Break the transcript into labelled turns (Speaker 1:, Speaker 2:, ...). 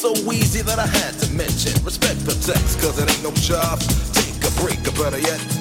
Speaker 1: so easy that I had to mention. Respect the text, cause it ain't no job. Take a break, or better yet.